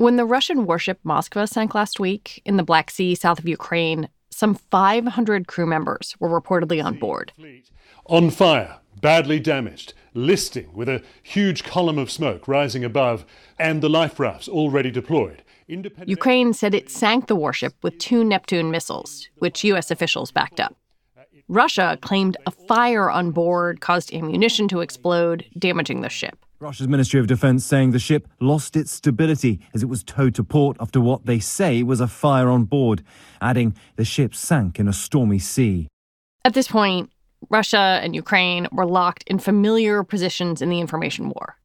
When the Russian warship Moskva sank last week in the Black Sea south of Ukraine, some 500 crew members were reportedly on board. On fire, badly damaged, listing with a huge column of smoke rising above, and the life rafts already deployed. Ukraine said it sank the warship with two Neptune missiles, which U.S. officials backed up. Russia claimed a fire on board caused ammunition to explode, damaging the ship. Russia's Ministry of Defense saying the ship lost its stability as it was towed to port after what they say was a fire on board, adding the ship sank in a stormy sea. At this point, Russia and Ukraine were locked in familiar positions in the information war.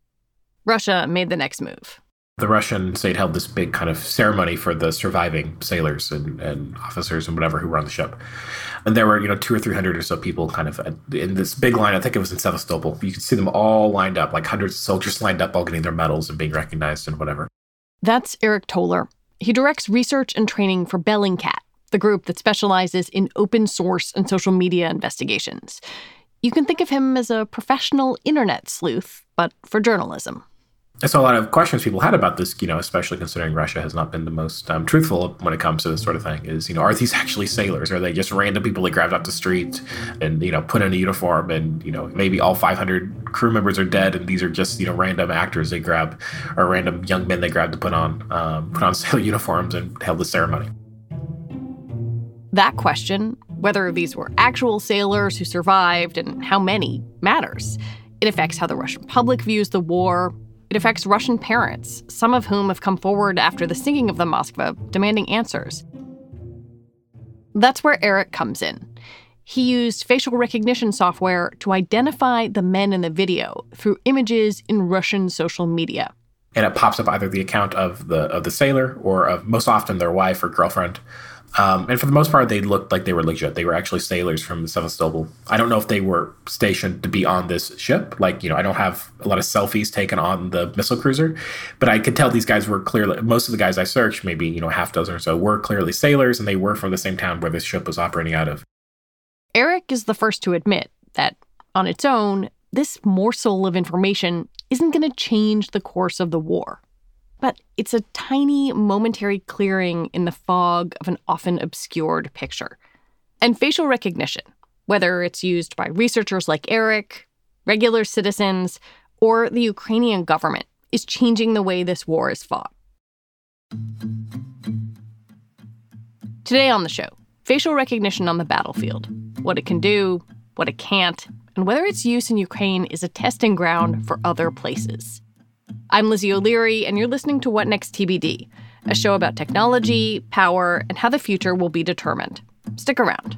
Russia made the next move the Russian state held this big kind of ceremony for the surviving sailors and, and officers and whatever who were on the ship. And there were, you know, two or three hundred or so people kind of in this big line. I think it was in Sevastopol. You could see them all lined up, like hundreds of soldiers lined up, all getting their medals and being recognized and whatever. That's Aric Toler. He directs research and training for Bellingcat, the group that specializes in open source and social media investigations. You can think of him as a professional internet sleuth, but for journalism. I saw a lot of questions people had about this, you know, especially considering Russia has not been the most um, truthful when it comes to this sort of thing. Is, you know, are these actually sailors? Are they just random people they grabbed off the street and, you know, put in a uniform and, you know, maybe all 500 crew members are dead and these are just, you know, random actors they grab or random young men they grab to put on, um, put on sailor uniforms and held the ceremony? That question, whether these were actual sailors who survived and how many, matters. It affects how the Russian public views the war it affects Russian parents, some of whom have come forward after the sinking of the Moskva, demanding answers. That's where Aric comes in. He used facial recognition software to identify the men in the video through images in Russian social media. And it pops up either the account of the of the sailor or of most often their wife or girlfriend um, and for the most part, they looked like they were legit. They were actually sailors from the Sevastopol. I don't know if they were stationed to be on this ship. Like, you know, I don't have a lot of selfies taken on the missile cruiser, but I could tell these guys were clearly, most of the guys I searched, maybe, you know, half dozen or so, were clearly sailors and they were from the same town where this ship was operating out of. Aric is the first to admit that on its own, this morsel of information isn't going to change the course of the war but it's a tiny momentary clearing in the fog of an often obscured picture. And facial recognition, whether it's used by researchers like Aric, regular citizens, or the Ukrainian government, is changing the way this war is fought. Today on the show, facial recognition on the battlefield what it can do, what it can't, and whether its use in Ukraine is a testing ground for other places. I'm Lizzie O'Leary, and you're listening to What Next TBD, a show about technology, power, and how the future will be determined. Stick around.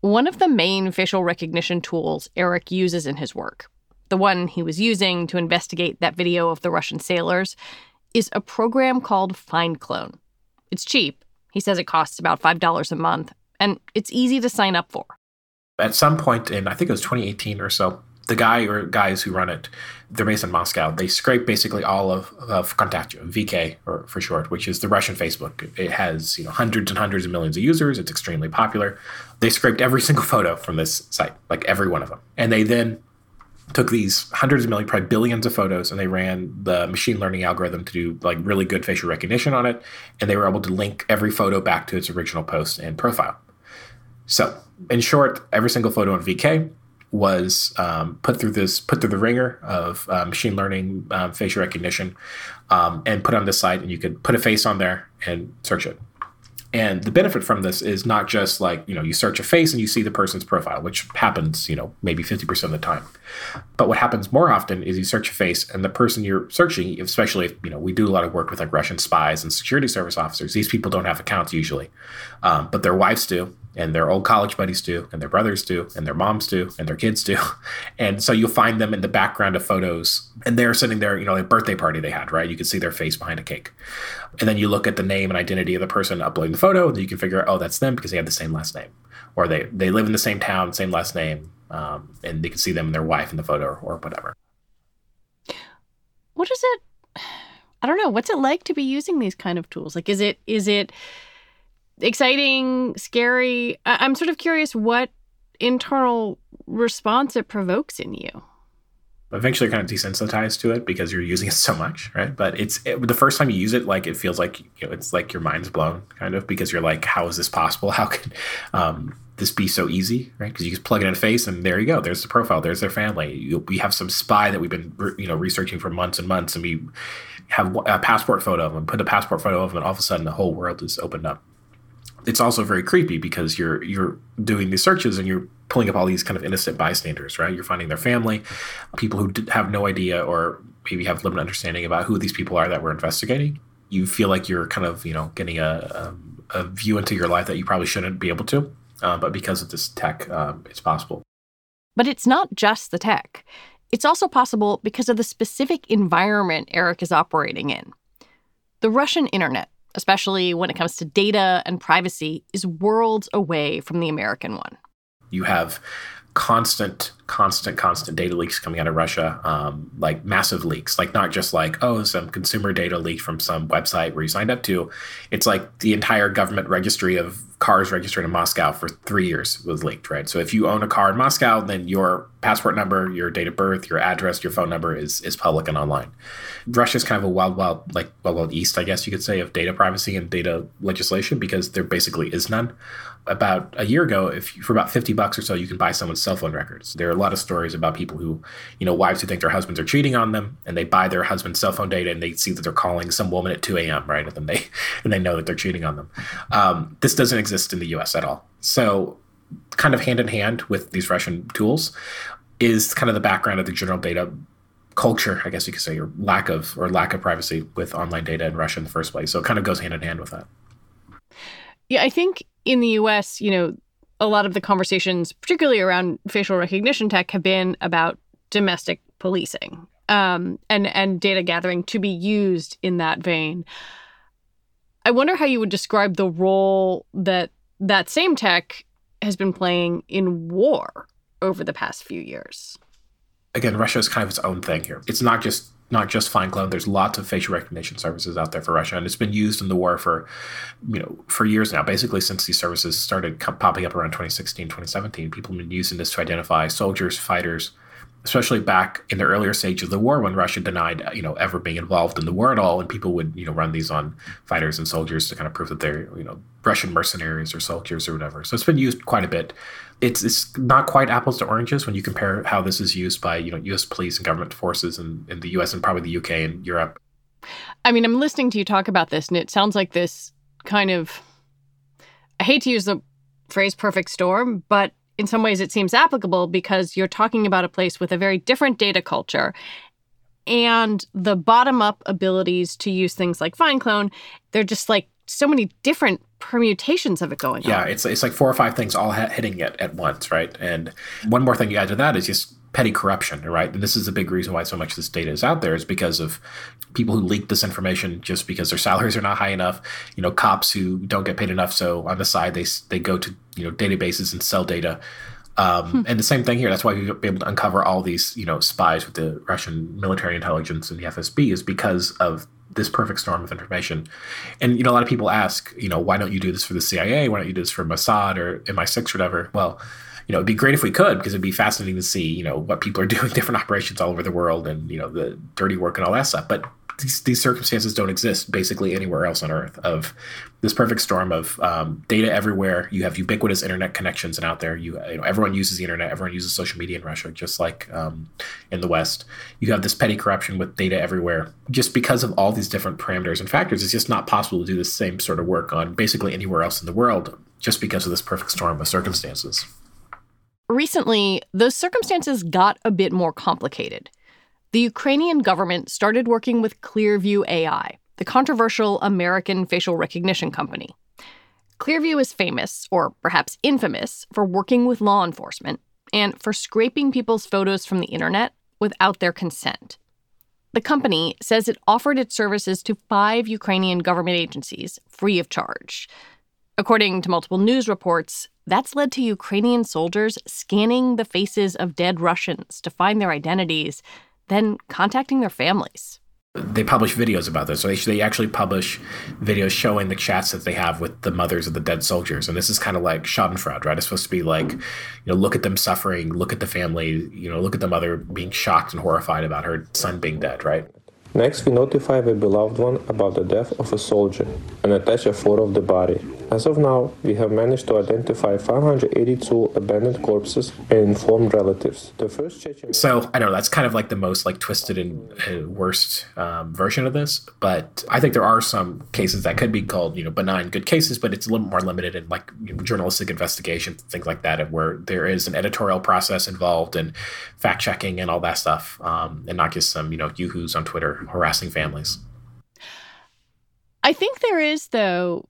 One of the main facial recognition tools Aric uses in his work, the one he was using to investigate that video of the Russian sailors, is a program called FindClone. It's cheap. He says it costs about $5 a month, and it's easy to sign up for. At some point in, I think it was 2018 or so, the guy or guys who run it, they're based in Moscow. They scrape basically all of, of Kontaktio, VK or for short, which is the Russian Facebook. It has you know hundreds and hundreds of millions of users. It's extremely popular. They scraped every single photo from this site, like every one of them, and they then took these hundreds of millions, probably billions of photos, and they ran the machine learning algorithm to do like really good facial recognition on it, and they were able to link every photo back to its original post and profile. So, in short, every single photo on VK was um, put through this put through the ringer of uh, machine learning um, facial recognition um, and put on this site and you could put a face on there and search it. And the benefit from this is not just like you know you search a face and you see the person's profile which happens you know maybe 50% of the time. But what happens more often is you search a face and the person you're searching especially if you know we do a lot of work with like russian spies and security service officers these people don't have accounts usually um, but their wives do and their old college buddies do, and their brothers do, and their moms do, and their kids do. And so you'll find them in the background of photos, and they're sitting there, you know, a birthday party they had, right? You can see their face behind a cake. And then you look at the name and identity of the person uploading the photo, and you can figure out, oh, that's them because they have the same last name, or they they live in the same town, same last name, um, and they can see them and their wife in the photo or whatever. What is it? I don't know. What's it like to be using these kind of tools? Like, is it is it exciting, scary. I- am sort of curious what internal response it provokes in you. Eventually, you're kind of desensitized to it because you're using it so much, right? But it's it, the first time you use it, like it feels like you know, it's like your mind's blown, kind of, because you're like, how is this possible? How can um, this be so easy, right? Because you just plug it in a face, and there you go. There's the profile. There's their family. You, we have some spy that we've been, you know, researching for months and months, and we have a passport photo of them. Put a passport photo of them, and all of a sudden, the whole world is opened up it's also very creepy because you're you're doing these searches and you're pulling up all these kind of innocent bystanders, right? You're finding their family, people who have no idea or maybe have limited understanding about who these people are that we're investigating. You feel like you're kind of you know getting a, a, a view into your life that you probably shouldn't be able to, uh, but because of this tech, um, it's possible. But it's not just the tech. It's also possible because of the specific environment Aric is operating in. The Russian internet especially when it comes to data and privacy, is worlds away from the American one. You have constant, constant, constant data leaks coming out of Russia, um, like massive leaks, like not just like, oh, some consumer data leaked from some website where you signed up to. It's like the entire government registry of cars registered in Moscow for three years was leaked, right? So if you own a car in Moscow, then your passport number, your date of birth, your address, your phone number is is public and online. Russia's kind of a wild, wild, like wild, wild east, I guess you could say, of data privacy and data legislation because there basically is none about a year ago, if for about 50 bucks or so, you can buy someone's cell phone records. There are a lot of stories about people who, you know, wives who think their husbands are cheating on them and they buy their husband's cell phone data and they see that they're calling some woman at 2 a.m., right? And they, and they know that they're cheating on them. Um, this doesn't exist in the US at all. So, kind of hand in hand with these Russian tools is kind of the background of the general data culture, I guess you could say, or lack of or lack of privacy with online data in Russia in the first place. So it kind of goes hand in hand with that. Yeah, I think in the US, you know, a lot of the conversations, particularly around facial recognition tech, have been about domestic policing um, and and data gathering to be used in that vein. I wonder how you would describe the role that that same tech has been playing in war over the past few years. Again, Russia is kind of its own thing here. It's not just not just FindClone. There's lots of facial recognition services out there for Russia, and it's been used in the war for, you know, for years now. Basically, since these services started popping up around 2016, 2017, people have been using this to identify soldiers, fighters, especially back in the earlier stage of the war when Russia denied, you know, ever being involved in the war at all, and people would, you know, run these on fighters and soldiers to kind of prove that they're, you know, Russian mercenaries or soldiers or whatever. So it's been used quite a bit it's it's not quite apples to oranges when you compare how this is used by you know U.S. police and government forces in, in the U.S. and probably the U.K. and Europe. I mean, I'm listening to you talk about this, and it sounds like this kind of. I hate to use the phrase "perfect storm," but in some ways it seems applicable because you're talking about a place with a very different data culture and the bottom up abilities to use things like FindClone. They're just like so many different permutations of it going yeah, on. Yeah, it's it's like four or five things all hitting it at once, right? And one more thing you add to that is just petty corruption, right? And this is a big reason why so much of this data is out there is because of people who leak this information just because their salaries are not high enough. You know, cops who don't get paid enough, so on the side they they go to you know databases and sell data Um, hmm. And the same thing here. That's why we've been able to uncover all these, you know, spies with the Russian military intelligence and the FSB is because of this perfect storm of information. And you know, a lot of people ask, you know, why don't you do this for the CIA? Why don't you do this for Mossad or MI6 or whatever? Well, you know, it'd be great if we could because it'd be fascinating to see, you know, what people are doing, different operations all over the world, and you know, the dirty work and all that stuff. But these, these circumstances don't exist basically anywhere else on Earth. Of this perfect storm of um, data everywhere. You have ubiquitous internet connections, and out there, you, you, know, everyone uses the internet. Everyone uses social media in Russia, just like um, in the West. You have this petty corruption with data everywhere. Just because of all these different parameters and factors, it's just not possible to do the same sort of work on basically anywhere else in the world, just because of this perfect storm of circumstances. Recently, those circumstances got a bit more complicated. The Ukrainian government started working with Clearview AI, the controversial American facial recognition company. Clearview is famous, or perhaps infamous, for working with law enforcement and for scraping people's photos from the internet without their consent. The company says it offered its services to five Ukrainian government agencies free of charge. According to multiple news reports, that's led to Ukrainian soldiers scanning the faces of dead Russians to find their identities, then contacting their families. They publish videos about this. So they, they actually publish videos showing the chats that they have with the mothers of the dead soldiers. And this is kind of like Schadenfreude, right? It's supposed to be like, you know, look at them suffering, look at the family, you know, look at the mother being shocked and horrified about her son being dead, right? Next, we notify the beloved one about the death of a soldier and attach a photo of the body. As of now, we have managed to identify 582 abandoned corpses and informed relatives. The first Chechen. So I know that's kind of like the most like twisted and uh, worst um, version of this, but I think there are some cases that could be called you know benign good cases, but it's a little more limited in like you know, journalistic investigation things like that, where there is an editorial process involved and fact checking and all that stuff, um, and not just some you know yoo-hoos on Twitter harassing families. I think there is though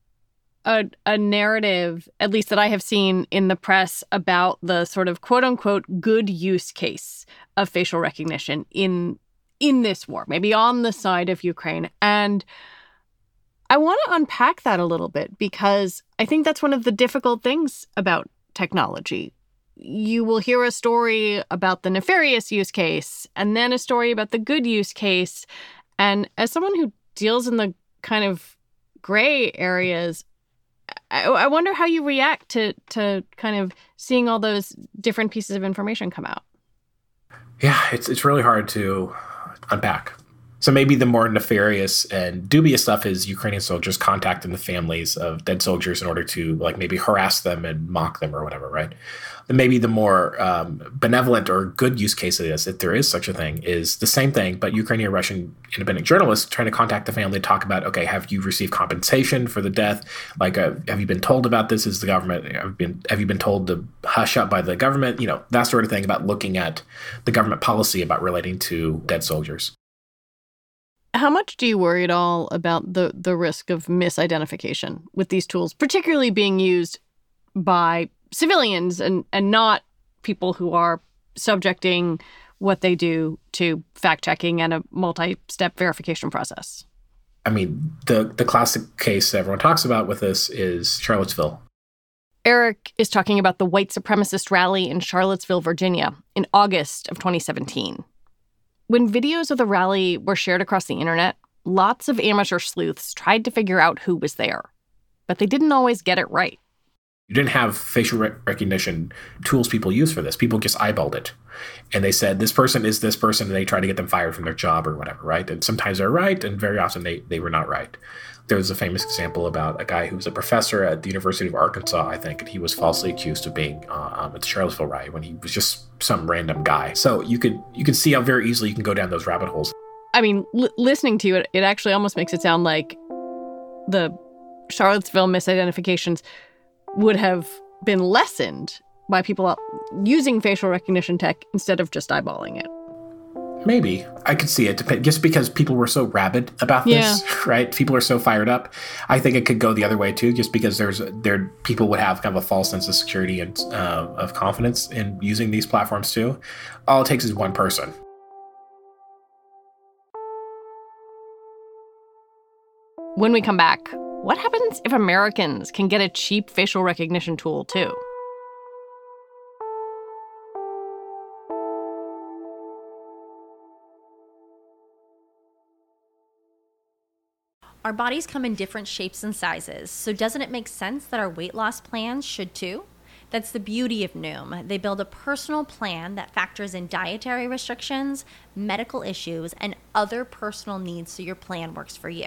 a, a narrative, at least that I have seen in the press, about the sort of quote unquote good use case of facial recognition in in this war, maybe on the side of Ukraine. And I want to unpack that a little bit because I think that's one of the difficult things about technology. You will hear a story about the nefarious use case and then a story about the good use case. And as someone who deals in the kind of gray areas, I, I wonder how you react to to kind of seeing all those different pieces of information come out. Yeah, it's it's really hard to unpack. So maybe the more nefarious and dubious stuff is Ukrainian soldiers contacting the families of dead soldiers in order to like maybe harass them and mock them or whatever, right? Maybe the more um, benevolent or good use case of this, if there is such a thing, is the same thing, but Ukrainian Russian independent journalists trying to contact the family to talk about, okay, have you received compensation for the death? Like, uh, have you been told about this? Is the government have been have you been told to hush up by the government? You know that sort of thing about looking at the government policy about relating to dead soldiers. How much do you worry at all about the the risk of misidentification with these tools, particularly being used by civilians and and not people who are subjecting what they do to fact checking and a multi-step verification process. I mean, the the classic case everyone talks about with this is Charlottesville. Aric is talking about the white supremacist rally in Charlottesville, Virginia, in August of 2017. When videos of the rally were shared across the internet, lots of amateur sleuths tried to figure out who was there, but they didn't always get it right. You didn't have facial recognition tools people use for this. People just eyeballed it. And they said, this person is this person, and they try to get them fired from their job or whatever, right? And sometimes they're right, and very often they, they were not right. There was a famous example about a guy who was a professor at the University of Arkansas, I think, and he was falsely accused of being uh, um, at the Charlottesville riot when he was just some random guy. So you could you can see how very easily you can go down those rabbit holes. I mean, l- listening to you, it, it actually almost makes it sound like the Charlottesville misidentifications would have been lessened by people using facial recognition tech instead of just eyeballing it. Maybe I could see it depend just because people were so rabid about this, yeah. right? People are so fired up. I think it could go the other way too, just because there's there people would have kind of a false sense of security and uh, of confidence in using these platforms too. All it takes is one person. When we come back, what happens if Americans can get a cheap facial recognition tool too? Our bodies come in different shapes and sizes, so doesn't it make sense that our weight loss plans should too? That's the beauty of Noom. They build a personal plan that factors in dietary restrictions, medical issues, and other personal needs so your plan works for you.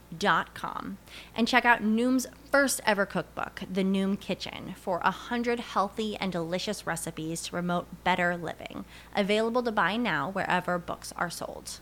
Dot com and check out Noom's first ever cookbook, The Noom Kitchen, for a hundred healthy and delicious recipes to promote better living. Available to buy now wherever books are sold.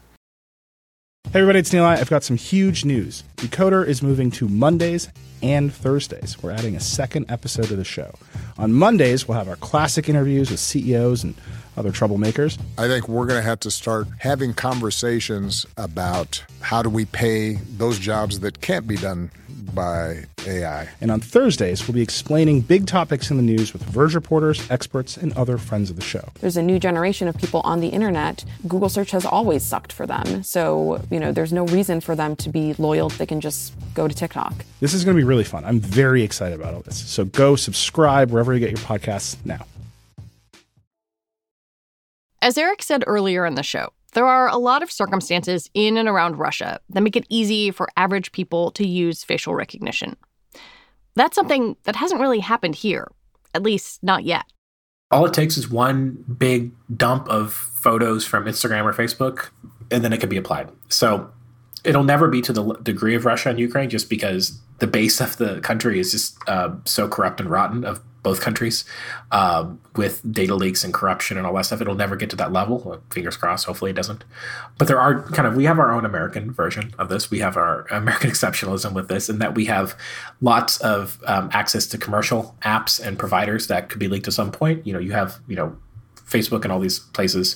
Hey everybody, it's Nilay. I've got some huge news. Decoder is moving to Mondays and Thursdays. We're adding a second episode to the show. On Mondays, we'll have our classic interviews with CEOs and other troublemakers. I think we're going to have to start having conversations about how do we pay those jobs that can't be done by AI. And on Thursdays, we'll be explaining big topics in the news with Verge reporters, experts, and other friends of the show. There's a new generation of people on the internet. Google search has always sucked for them. So, you know, there's no reason for them to be loyal. They can just go to TikTok. This is going to be really fun. I'm very excited about all this. So go subscribe wherever you get your podcasts now. As Aric said earlier in the show, there are a lot of circumstances in and around Russia that make it easy for average people to use facial recognition. That's something that hasn't really happened here, at least not yet. All it takes is one big dump of photos from Instagram or Facebook, and then it can be applied. So it'll never be to the degree of Russia and Ukraine just because the base of the country is just uh, so corrupt and rotten of both countries uh, with data leaks and corruption and all that stuff. It'll never get to that level. Fingers crossed. Hopefully it doesn't. But there are kind of, we have our own American version of this. We have our American exceptionalism with this, and that we have lots of um, access to commercial apps and providers that could be leaked at some point. You know, you have, you know, Facebook and all these places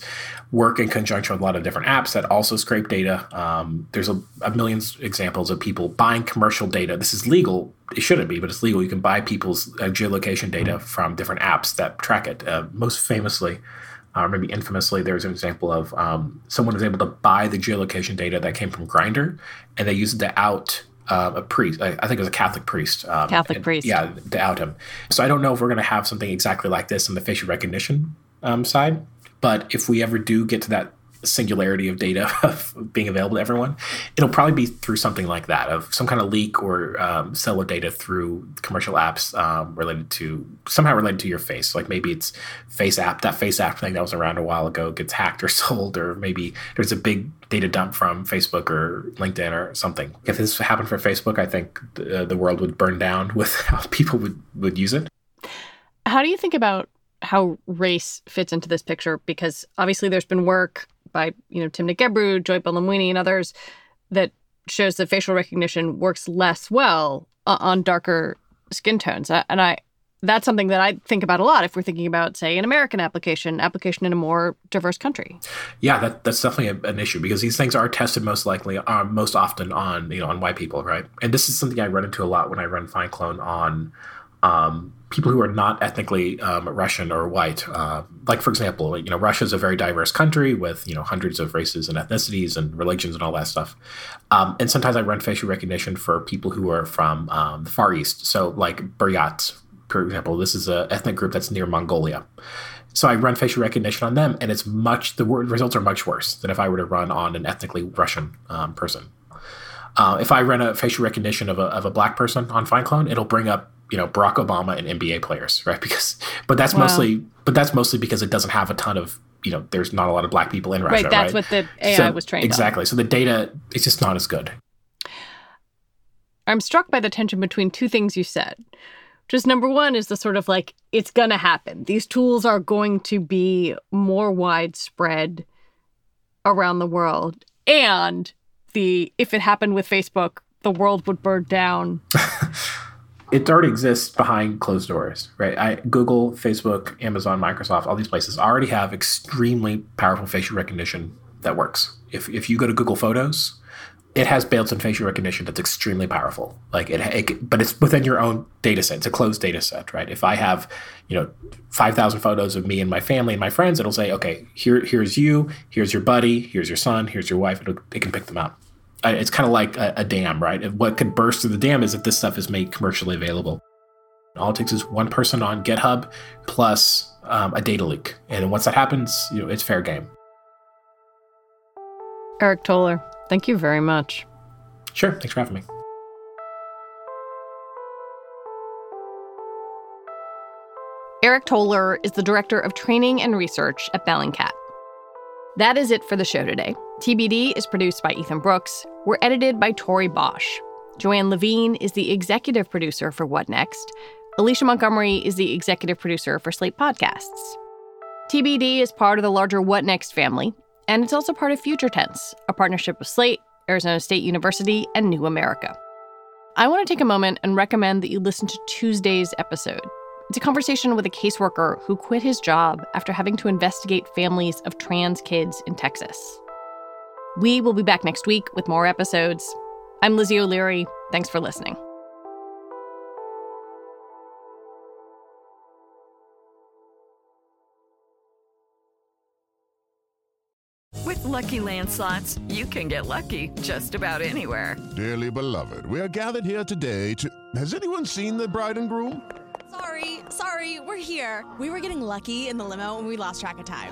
work in conjunction with a lot of different apps that also scrape data. Um, there's a, a million examples of people buying commercial data. This is legal. It shouldn't be, but it's legal. You can buy people's uh, geolocation data from different apps that track it. Uh, most famously, or uh, maybe infamously, there's an example of um, someone was able to buy the geolocation data that came from Grindr, and they used it to out uh, a priest. I, I, think it was a Catholic priest. Um, Catholic and, priest. Yeah, to out him. So I don't know if we're going to have something exactly like this in the facial recognition um, side. But if we ever do get to that singularity of data of being available to everyone, it'll probably be through something like that of some kind of leak or um, sell of data through commercial apps um, related to somehow related to your face. Like maybe it's Face App, that Face App thing that was around a while ago gets hacked or sold, or maybe there's a big data dump from Facebook or LinkedIn or something. If this happened for Facebook, I think the, the world would burn down with how people would, would use it. How do you think about how race fits into this picture because obviously there's been work by you know Timnit Gebru, Joy Buolamwini, and others that shows that facial recognition works less well uh, on darker skin tones, and I that's something that I think about a lot if we're thinking about, say, an American application, application in a more diverse country. Yeah, that, that's definitely a, an issue because these things are tested most likely, uh, most often on you know on white people, right? And this is something I run into a lot when I run FindClone on um, people who are not ethnically um, Russian or white. Uh, like, for example, you know, Russia is a very diverse country with you know hundreds of races and ethnicities and religions and all that stuff. Um, and sometimes I run facial recognition for people who are from um, the Far East. So, like Buryats, for example, this is an ethnic group that's near Mongolia. So I run facial recognition on them, and it's much the results are much worse than if I were to run on an ethnically Russian um, person. Uh, if I run a facial recognition of a, of a black person on FindClone, it'll bring up you know Barack Obama and NBA players, right? Because but that's wow. mostly but that's mostly because it doesn't have a ton of you know there's not a lot of black people in Russia. Right, that's right? what the AI so, was trained exactly. On. So the data is just not as good. I'm struck by the tension between two things you said. Just number one is the sort of like it's gonna happen. These tools are going to be more widespread around the world, and the if it happened with Facebook, the world would burn down. it already exists behind closed doors, right? I, Google, Facebook, Amazon, Microsoft, all these places already have extremely powerful facial recognition that works. if if you go to Google Photos, it has built-in facial recognition that's extremely powerful. Like it, it, but it's within your own data set. It's a closed data set, right? If I have, you know, five thousand photos of me and my family and my friends, it'll say, okay, here, here's you, here's your buddy, here's your son, here's your wife. It'll, it can pick them out. It's kind of like a, a dam, right? What could burst through the dam is if this stuff is made commercially available. All it takes is one person on GitHub plus um, a data leak, and once that happens, you know, it's fair game. Aric Toler, thank you very much. Sure. Thanks for having me. Aric Toler is the Director of Training and Research at Bellingcat. That is it for the show today. TBD is produced by Ethan Brooks. We're edited by Tori Bosch. Joanne Levine is the executive producer for What Next. Alicia Montgomery is the executive producer for Slate Podcasts. TBD is part of the larger What Next family, and it's also part of Future Tense, a partnership with Slate, Arizona State University, and New America. I want to take a moment and recommend that you listen to Tuesday's episode. It's a conversation with a caseworker who quit his job after having to investigate families of trans kids in Texas. We will be back next week with more episodes. I'm Lizzie O'Leary. Thanks for listening. With Lucky Land slots, you can get lucky just about anywhere. Dearly beloved, we are gathered here today to. Has anyone seen the bride and groom? Sorry, sorry, we're here. We were getting lucky in the limo and we lost track of time.